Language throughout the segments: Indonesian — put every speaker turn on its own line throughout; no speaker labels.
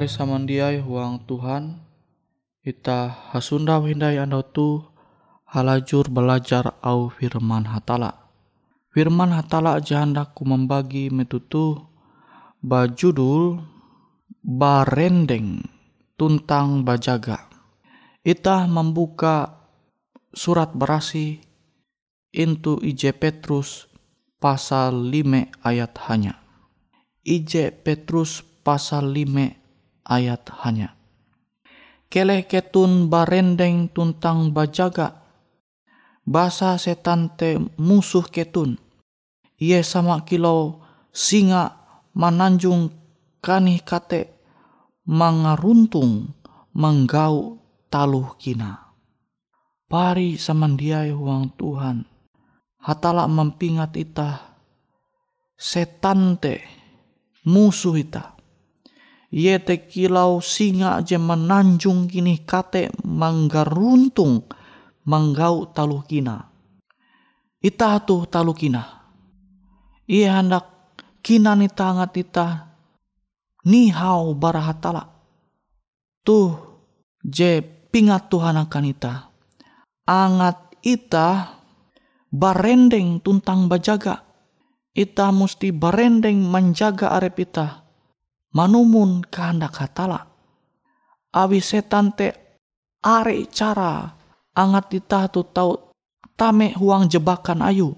Pari samandiai huang Tuhan Ita hasunda hindai andau tu halajur belajar au firman hatala. Firman hatala jahandaku membagi metutu bajudul barendeng tuntang bajaga. Ita membuka surat berasi into IJ Petrus pasal 5 ayat hanya. IJ Petrus pasal 5 ayat hanya. Keleh ketun barendeng tuntang bajaga. Basa setan te musuh ketun. Ia sama kilau singa mananjung kanih kate mangaruntung menggau taluh kina. Pari samandiai huang Tuhan. Hatala mempingat ita setan te musuh ita Ye te kilau singa je menanjung kini kate manggaruntung manggau talu kina. Ita tu talu kina. Ia hendak kina ni tangat ita nihau barahatala. Tuh je pingat Tuhan akan ita. Angat ita barendeng tuntang bajaga. Ita musti barendeng menjaga arep ita manumun kehendak hatala. Awi setan te are cara angat kita tu tau tame huang jebakan ayu.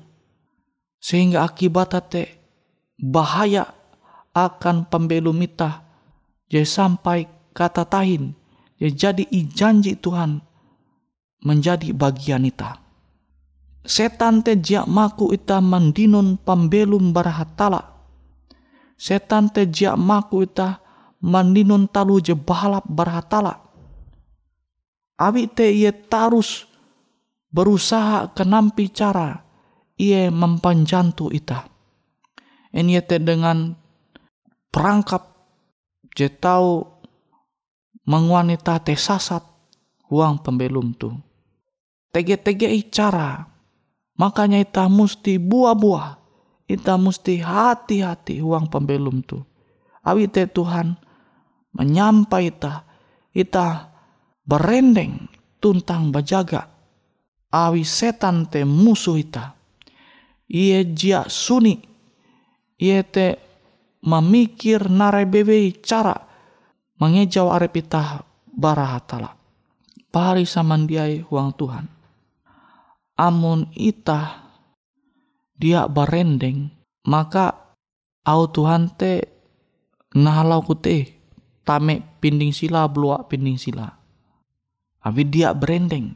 Sehingga akibat te bahaya akan pembelum ita. Jadi sampai kata tahin. Jadi ijanji Tuhan menjadi bagian ita. Setan te maku ita mandinun pembelum barahatala setan te jia maku ita maninun talu je balap barhatala. Abi te ia tarus berusaha kenampi cara ia mempanjantu ita. Ini te dengan perangkap je tahu mengwanita te sasat uang pembelum tu. Tege-tege cara makanya ita musti buah-buah kita mesti hati-hati uang pembelum tu. Awi te Tuhan menyampai ita, ita berendeng tuntang bajaga. Awi setan te musuh ita. Ia jia suni. Ia te memikir narai bebe cara mengejau arep ita barahatala. Pari samandiai uang Tuhan. Amun ita dia barendeng. Maka au Tuhan te ngahalau kute tame pinding sila blua pinding sila. Abi dia berendeng.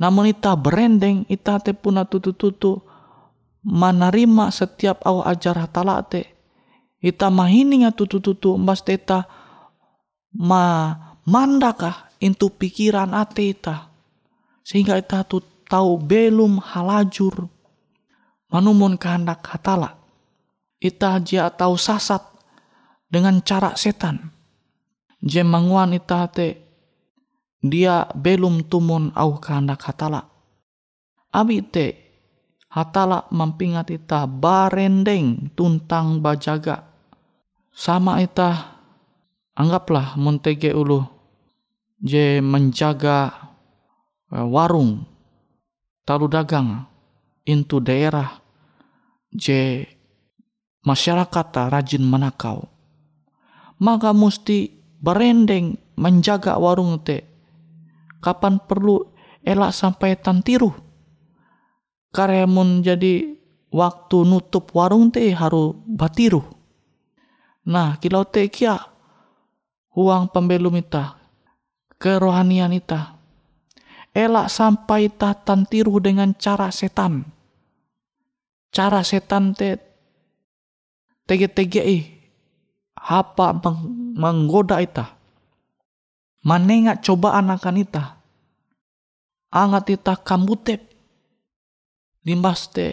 Namun ita berendeng ita te puna tutu-tutu menerima setiap au ajar hatala te. Ita mahininga tutu-tutu mbas teta ma mandakah intu pikiran ate ita. Sehingga ita tu tahu belum halajur manumun kehendak hatala. Ita jia tahu sasat dengan cara setan. Je manguan ita te dia belum tumun au kehendak hatala. Abi te hatala mampingat ita barendeng tuntang bajaga. Sama ita anggaplah montege ulu je menjaga Eh, warung talu dagang into daerah je masyarakat rajin menakau. Maka mesti berendeng menjaga warung te. Kapan perlu elak sampai tantiru? Karemun jadi waktu nutup warung te haru batiru. Nah kilau te kia uang pembelum ita kerohanian ita. Elak sampai tatan tiru dengan cara setan. Cara setan te tege-tege ih apa meng, menggoda ita. Manengat cobaan akan ita. Angat ita kambutep. Limbas te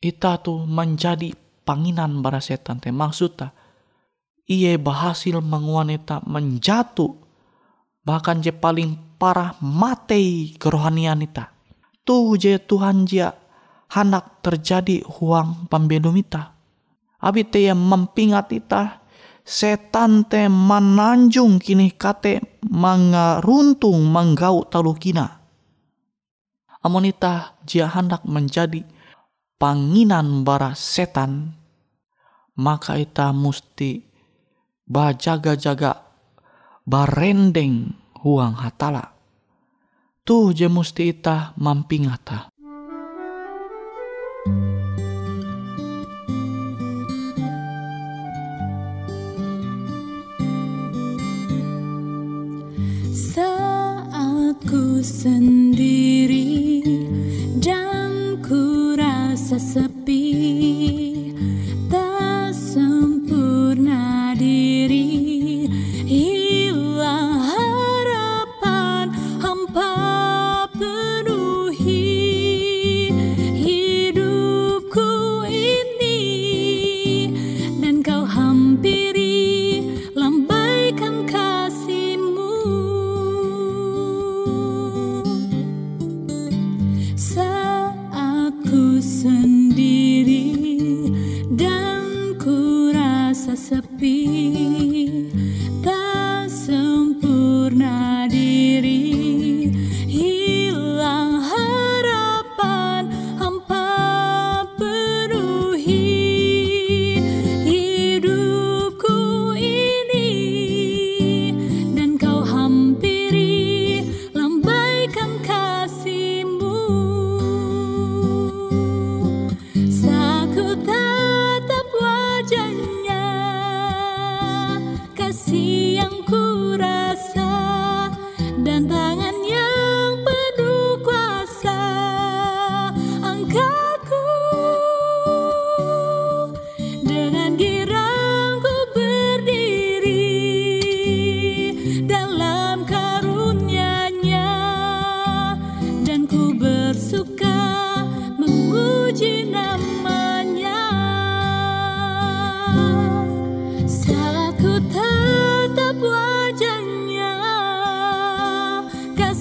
ita tu menjadi panginan bara setan te maksudnya ia berhasil menguanita menjatuh bahkan je paling parah matei kerohanian ita. Tuh je Tuhan jia hanak terjadi huang pembelum ita. Abi te mempingat ita setan te mananjung kini kate mangaruntung manggau talu kina. Amonita jia hendak menjadi panginan bara setan, maka ita musti bajaga-jaga barendeng huang hatala. Tuh je musti ita mampingata.
Send sending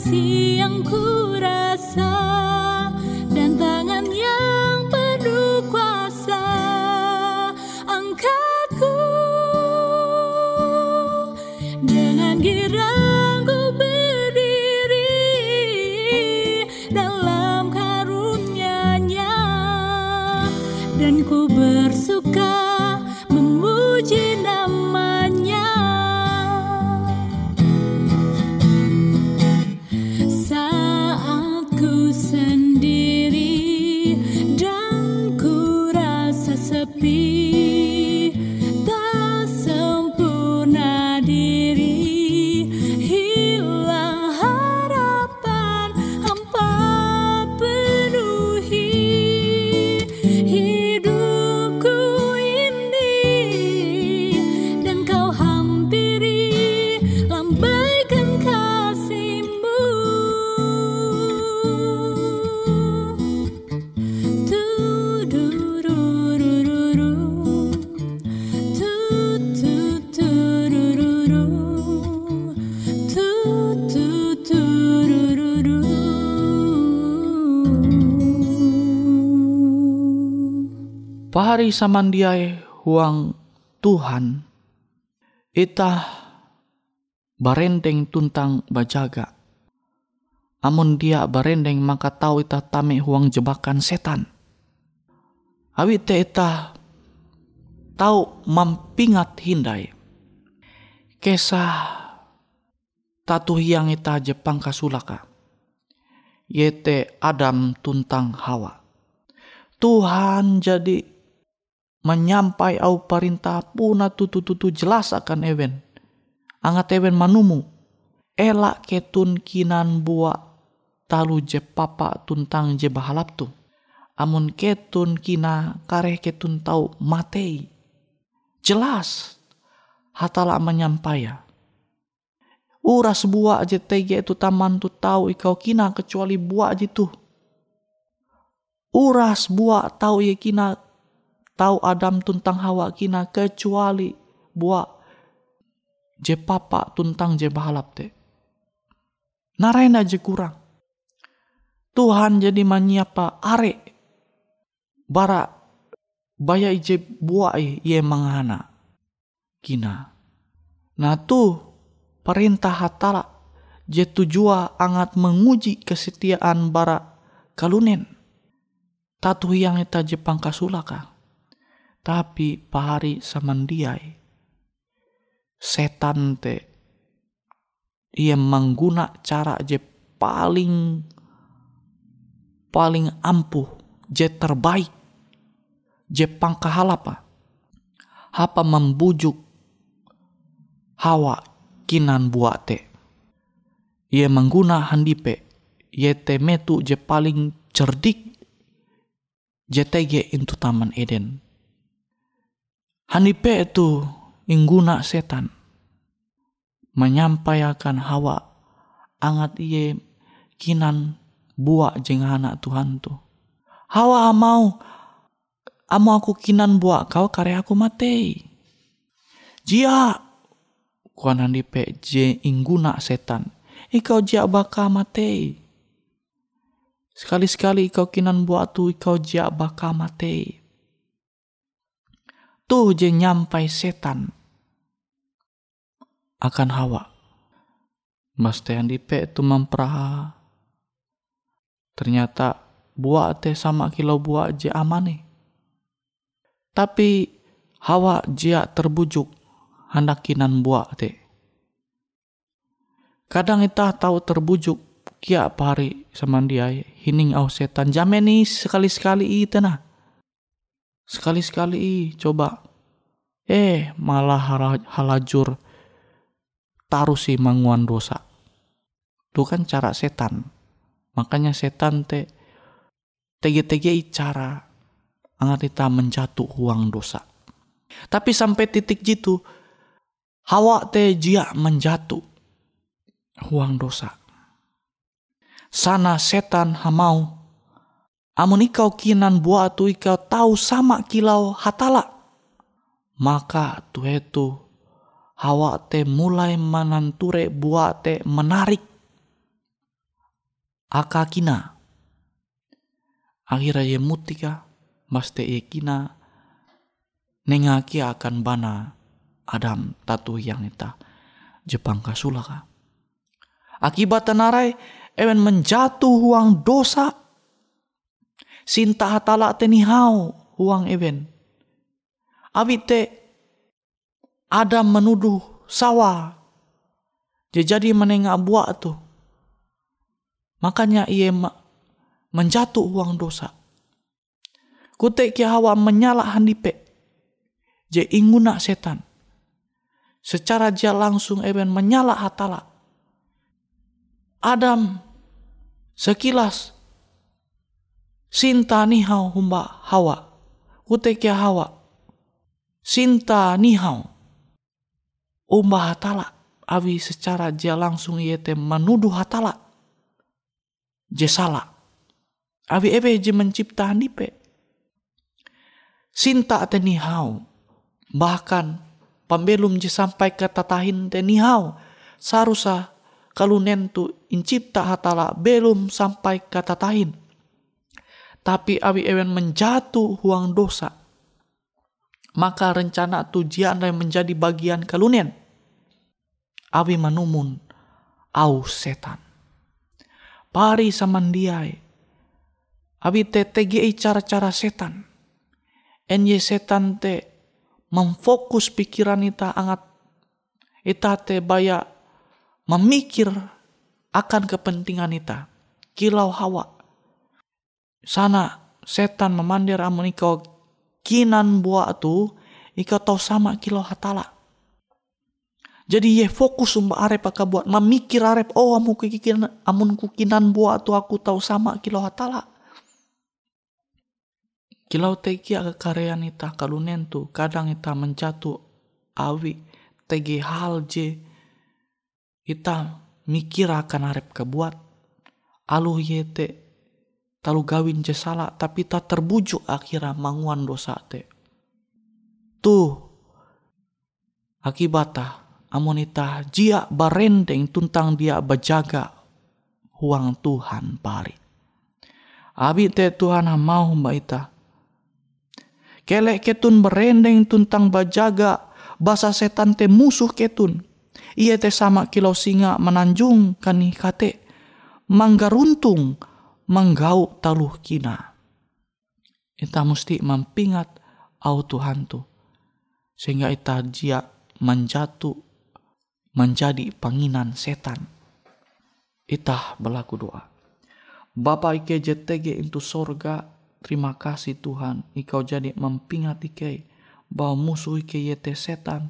see
Pahari samandiai huang Tuhan, ita barendeng tuntang bajaga. Amun dia barendeng maka tahu ita tame huang jebakan setan. Awi te ita tahu mampingat hindai. Kesah tatu yang ita Jepang kasulaka. Yete Adam tuntang Hawa. Tuhan jadi menyampai au perintah puna tutu-tutu jelas akan ewen. Angat ewen manumu. Elak ketun kinan buat talu je papa tuntang je bahalap tu. Amun ketun kina kare ketun tau matei. Jelas. Hatala menyampaya. Uras buah aja tege itu taman tu tahu ikau kina kecuali buah aja tu. Uras buah tahu ya kina tahu Adam tuntang Hawa kina kecuali buah je papa tuntang je bahalap te. Narain aja kurang. Tuhan jadi menyiapa are bara baya ije buai ye mangana kina. Nah tu perintah hatala je tujua angat menguji kesetiaan bara kalunen. Tatu yang eta Jepang kasulaka. Tapi pahari samandiai. Setan te ia mengguna cara je paling paling ampuh, je terbaik, je pangkahalapa. Hapa membujuk hawa kinan buate. Ia mengguna handipe, ye metu je paling cerdik, je tege into taman Eden. Handipe itu ingguna setan. Menyampaikan hawa angat iye kinan buah jeng anak Tuhan tu. Hawa mau amo aku kinan buah kau karya aku mati. Jia kuanan di je ingguna setan. Ikau jia baka mati. Sekali-sekali ikau kinan buah tu ikau jia baka mati. Tuh je nyampai setan akan hawa. Mas yang dipe tu memperaha Ternyata buah teh sama kilo buah je amane. Tapi hawa jia terbujuk hendak kinan buah teh. Kadang kita tahu terbujuk kia pari sama dia hining au setan jameni sekali-sekali i tenah. Sekali-sekali coba. Eh malah halajur taruh si manguan dosa. Itu kan cara setan. Makanya setan te tege-tege cara angat kita menjatuh uang dosa. Tapi sampai titik jitu hawa te jia menjatuh uang dosa. Sana setan hamau amun ikau kinan buat tu ikau tahu sama kilau hatala. Maka tu itu hawa te mulai menanture buat te menarik akakina. Akhirnya ye mutika maste ye kina nengaki akan bana Adam tatu yang ita Jepang kasulaka. Akibat tenarai ewen menjatuh huang dosa. Sinta hatala tenihau huang ewen. Abite Adam menuduh sawa. Jadi menengah buah tuh Makanya ia menjatuh uang dosa. Kutek kia hawa menyala handipe. Je inguna setan. Secara dia langsung eben menyala hatala. Adam sekilas sinta nihau humba hawa. Kia hawa. Sinta nihau. Umba hatala. Awi secara dia langsung ia menuduh hatala je salah. Awi ebe je mencipta handipe. Sinta te. Bahkan pembelum je sampai ke tatahin te nihau. Sarusa kalau nentu incipta hatala belum sampai ke tatahin. Tapi awi ewen menjatuh huang dosa. maka rencana tujian yang menjadi bagian kalunian. Awi manumun au setan. Pari samandiai. Abi te tegi cara-cara setan. Enye setan te memfokus pikiran ita angat ita te baya memikir akan kepentingan ita. Kilau hawa. Sana setan memandir amun ikau kinan buah tu ikau tahu sama kilau hatala. Jadi ye fokus umba arep aka buat memikir arep oh amun kukinan amun kukinan buah tu aku tahu sama kilau hatala. Kilau teki aga karean ita kalunen tu kadang ita menjatuh awi tegi hal je ita mikir akan arep kebuat alu yete talu gawin je salah tapi tak terbujuk akhirnya manguan dosa te. Tuh akibatah amonita jia barendeng tuntang dia bajaga huang Tuhan pari. Abi te Tuhan mau mbak ita. Kelek ketun berendeng tuntang bajaga basa setan te musuh ketun. Ia te sama kilau singa menanjung kani kate. Manggaruntung menggau taluh kina. Ita mesti mempingat au Tuhan tu. Sehingga ita jia menjatuh menjadi panginan setan. Itah berlaku doa. Bapa ike JTG itu sorga, terima kasih Tuhan. Ikau jadi mempingat ike bahwa musuh ike yete setan,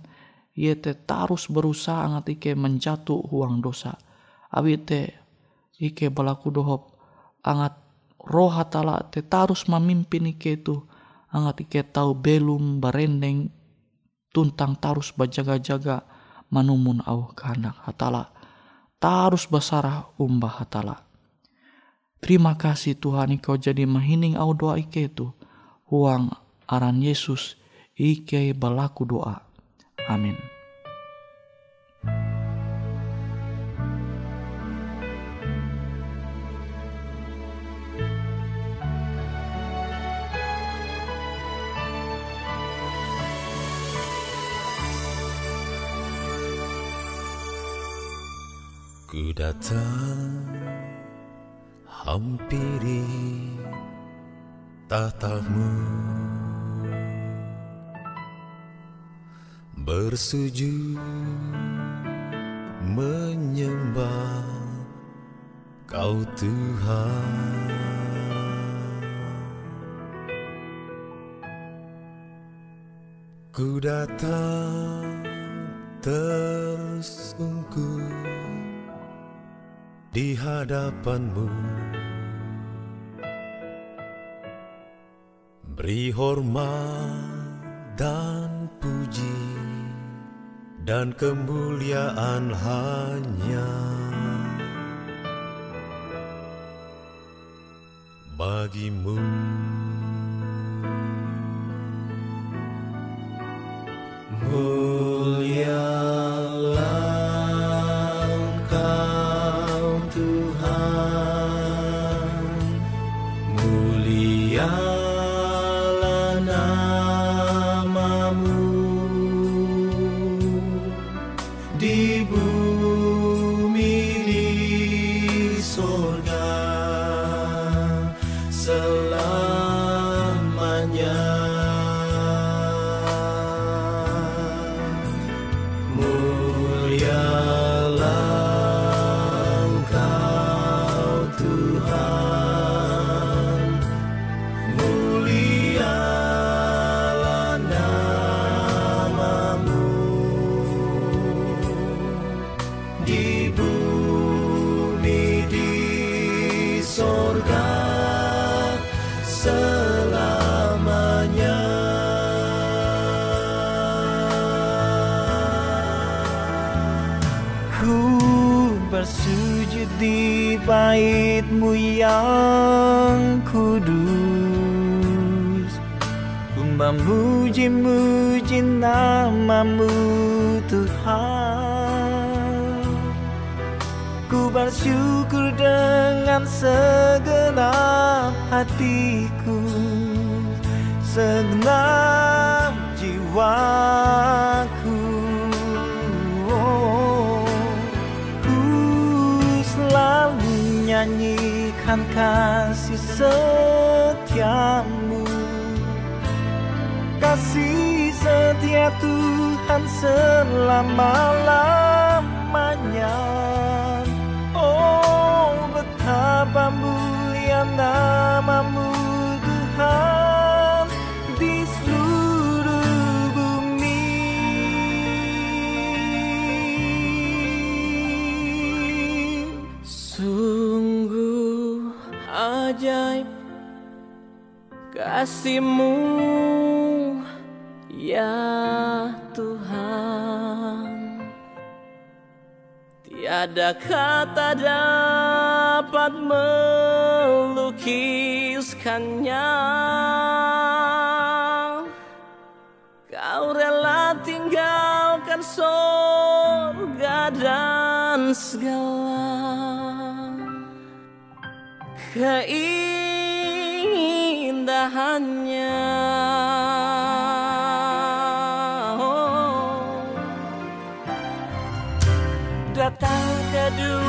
yete tarus berusaha angat ike menjatuh huang dosa. Abi te ike berlaku dohop angat roh hatala te tarus ike tu angat ike tahu belum barendeng tuntang tarus bajaga-jaga manumun au kehendak hatala. Tarus basarah umbah hatala. Terima kasih Tuhan Engkau jadi mahining au doa ike itu. Huang aran Yesus ike balaku doa. Amin.
Ku datang hampiri tatamu Bersujud menyembah kau Tuhan. Ku datang tersungkur di hadapanmu Beri hormat dan puji dan kemuliaan hanya bagimu. Bersujud di baitmu yang kudus. Ku memuji-muji namamu Tuhan. Ku bersyukur dengan segenap hatiku Segenap jiwa nyanyikan kasih setiamu. Kasih setia Tuhan selama-lamanya kasihmu ya Tuhan. Tiada kata dapat melukiskannya. Kau rela tinggalkan sorga dan segala keindahannya Oh. Datang ke dunia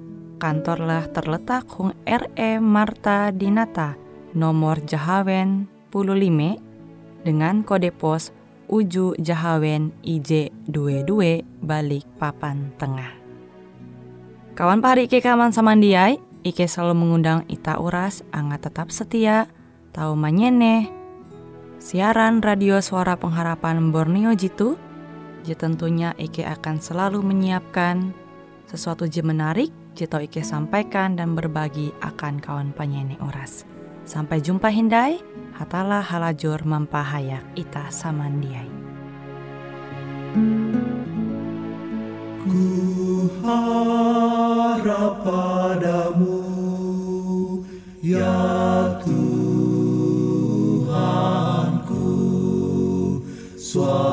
kantorlah terletak Hung RE Marta Dinata, nomor Jahawen 15 dengan kode pos Uju Jahawen IJ22 balik papan tengah. Kawan pahari Ike kaman samandiai, Ike selalu mengundang Ita Uras, angga tetap setia, tahu manyene, siaran radio suara pengharapan Borneo Jitu, je tentunya Ike akan selalu menyiapkan sesuatu je menarik, Jito Ike sampaikan dan berbagi akan kawan penyanyi Uras. Sampai jumpa Hindai, hatalah halajur mampahayak ita samandiai.
Ku harap padamu ya Tuhanku suaramu